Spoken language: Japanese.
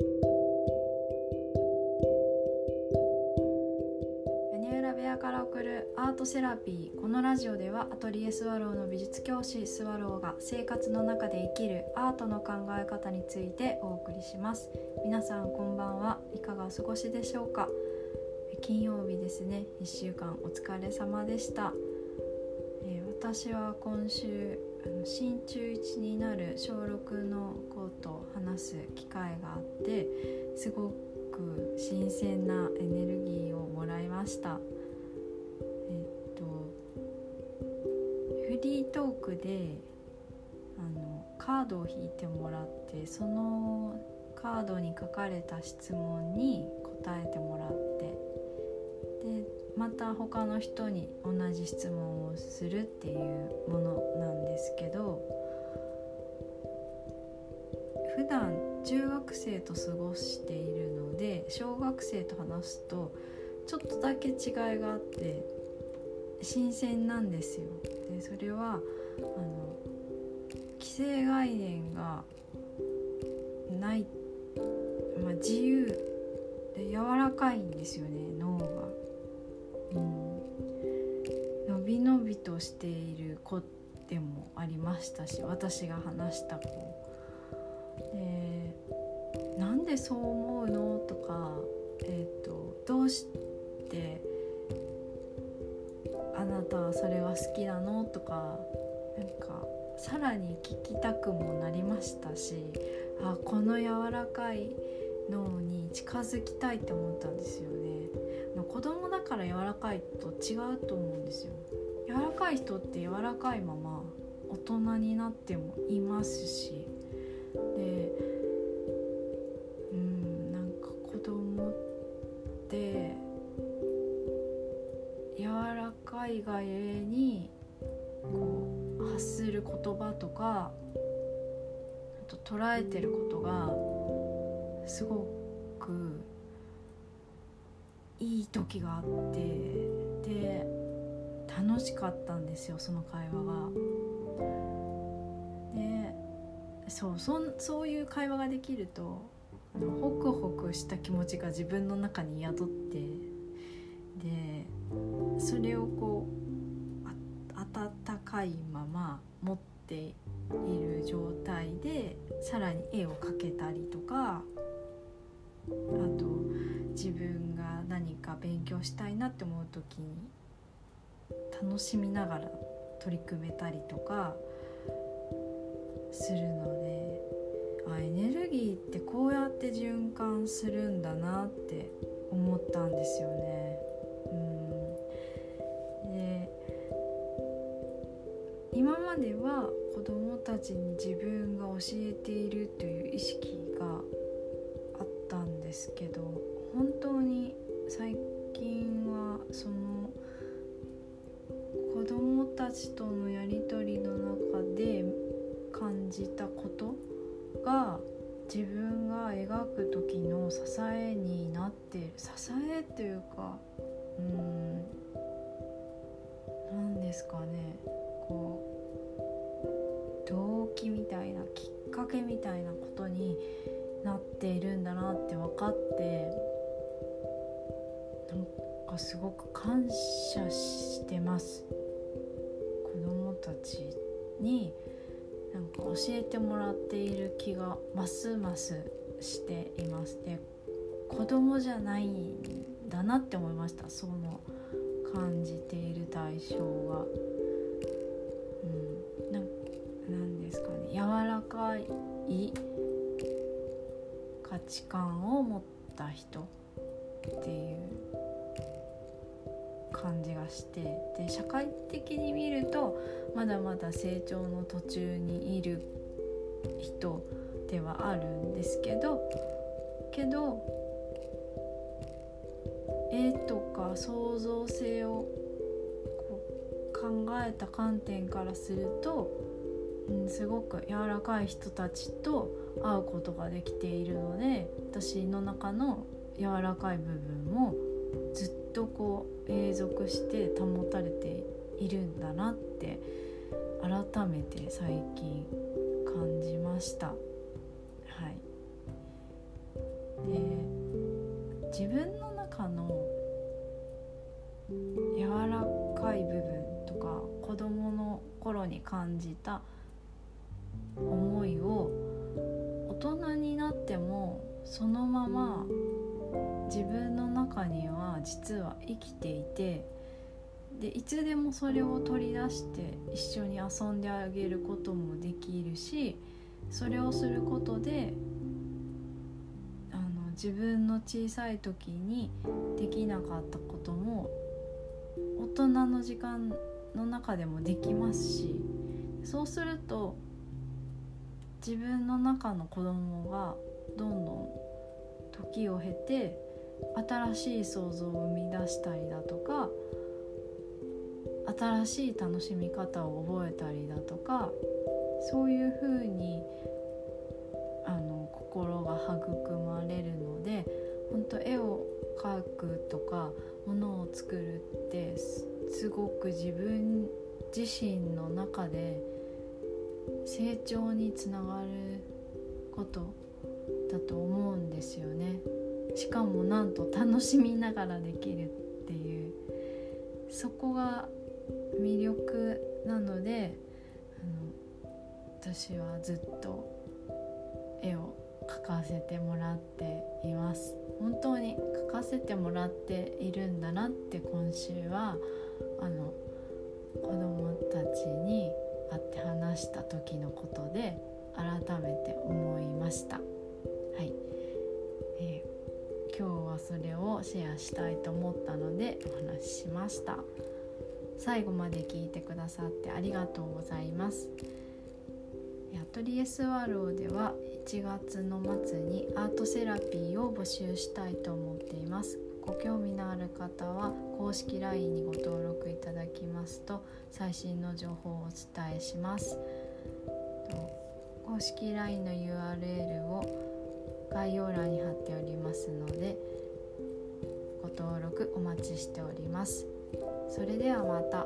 屋根裏部屋から送るアートセラピー。このラジオではアトリエスワローの美術教師スワローが生活の中で生きるアートの考え方についてお送りします。皆さんこんばんはいかがお過ごしでしょうか？金曜日ですね1週間お疲れ様でした、えー私は今週あの新中1になる小6の子と話す機会があってすごく新鮮なエネルギーをもらいました。えっとフリートークであのカードを引いてもらってそのカードに書かれた質問に答えてもらってでまた他の人に同じ質問をするっていうものなんですけど普段中学生と過ごしているので小学生と話すとちょっとだけ違いがあって新鮮なんですよ。でそれはあの既成概念がない、まあ、自由で柔らかいんですよねびのびとしている子でもありましたし私が話した子で「なんでそう思うの?」とか、えーと「どうしてあなたはそれは好きなの?」とかなんかさらに聞きたくもなりましたしあこの柔らかい脳に近づきたいって思ったんですよね。子供だから柔らかいと違うと思うんですよ。柔らかい人って柔らかいまま大人になってもいますしでうんなんか子供って柔らかいがゆえにこう発する言葉とかあと捉えてることがすごくいい時があってで楽しかったんですよその会話が。でそうそそういう会話ができるとホクホクした気持ちが自分の中に宿ってでそれをこう温かいまま持っている状態でさらに絵を描けたりとかあとか勉強したいなって思う時に楽しみながら取り組めたりとかするのであエネルギーってこうやって循環するんだなって思ったんですよね。うん、で今までは子どもたちに自分が教えているという意識があったんですけど本当に最近はその子どもたちとのやり取りの中で感じたことが自分が描く時の支えになっている。支えというかうん何ですかね。こう動機みたいなきっかけみたいなことになっているんだなって分かって。なんかすごく感謝してます。子供たちになんか教えてもらっている気がますますしています。で子供じゃないんだなって思いました。その感じている対象が。うん。なんですかね。柔らかい価値観を持った人っていう。感じがしてで社会的に見るとまだまだ成長の途中にいる人ではあるんですけどけど絵とか創造性を考えた観点からすると、うん、すごく柔らかい人たちと会うことができているので私の中の柔らかい部分もとこう永続して保たれているんだなって改めて最近感じました。はいで自分の中の柔らかい部分とか子どもの頃に感じた思いを大人になってもそのまま自分の中には実は生きていてでいつでもそれを取り出して一緒に遊んであげることもできるしそれをすることであの自分の小さい時にできなかったことも大人の時間の中でもできますしそうすると自分の中の子供がどんどん時を経て新しい想像を生み出したりだとか新しい楽しみ方を覚えたりだとかそういうふうにあの心が育まれるので本当絵を描くとかものを作るってすごく自分自身の中で成長につながることだと思うんですよね。しかもなんと楽しみながらできるっていう。そこが魅力なのであの私はずっと絵を描かせてもらっています。本当に描かせてもらっているんだなって今週はあの子供たちに会って話した時のことで改めて思いました。それをシェアしたいと思ったのでお話ししました。最後まで聞いてくださってありがとうございます。アトリエスワローでは1月の末にアートセラピーを募集したいと思っています。ご興味のある方は公式 LINE にご登録いただきますと最新の情報をお伝えします。公式 LINE の URL を概要欄に貼っておりますので登録お待ちしておりますそれではまた。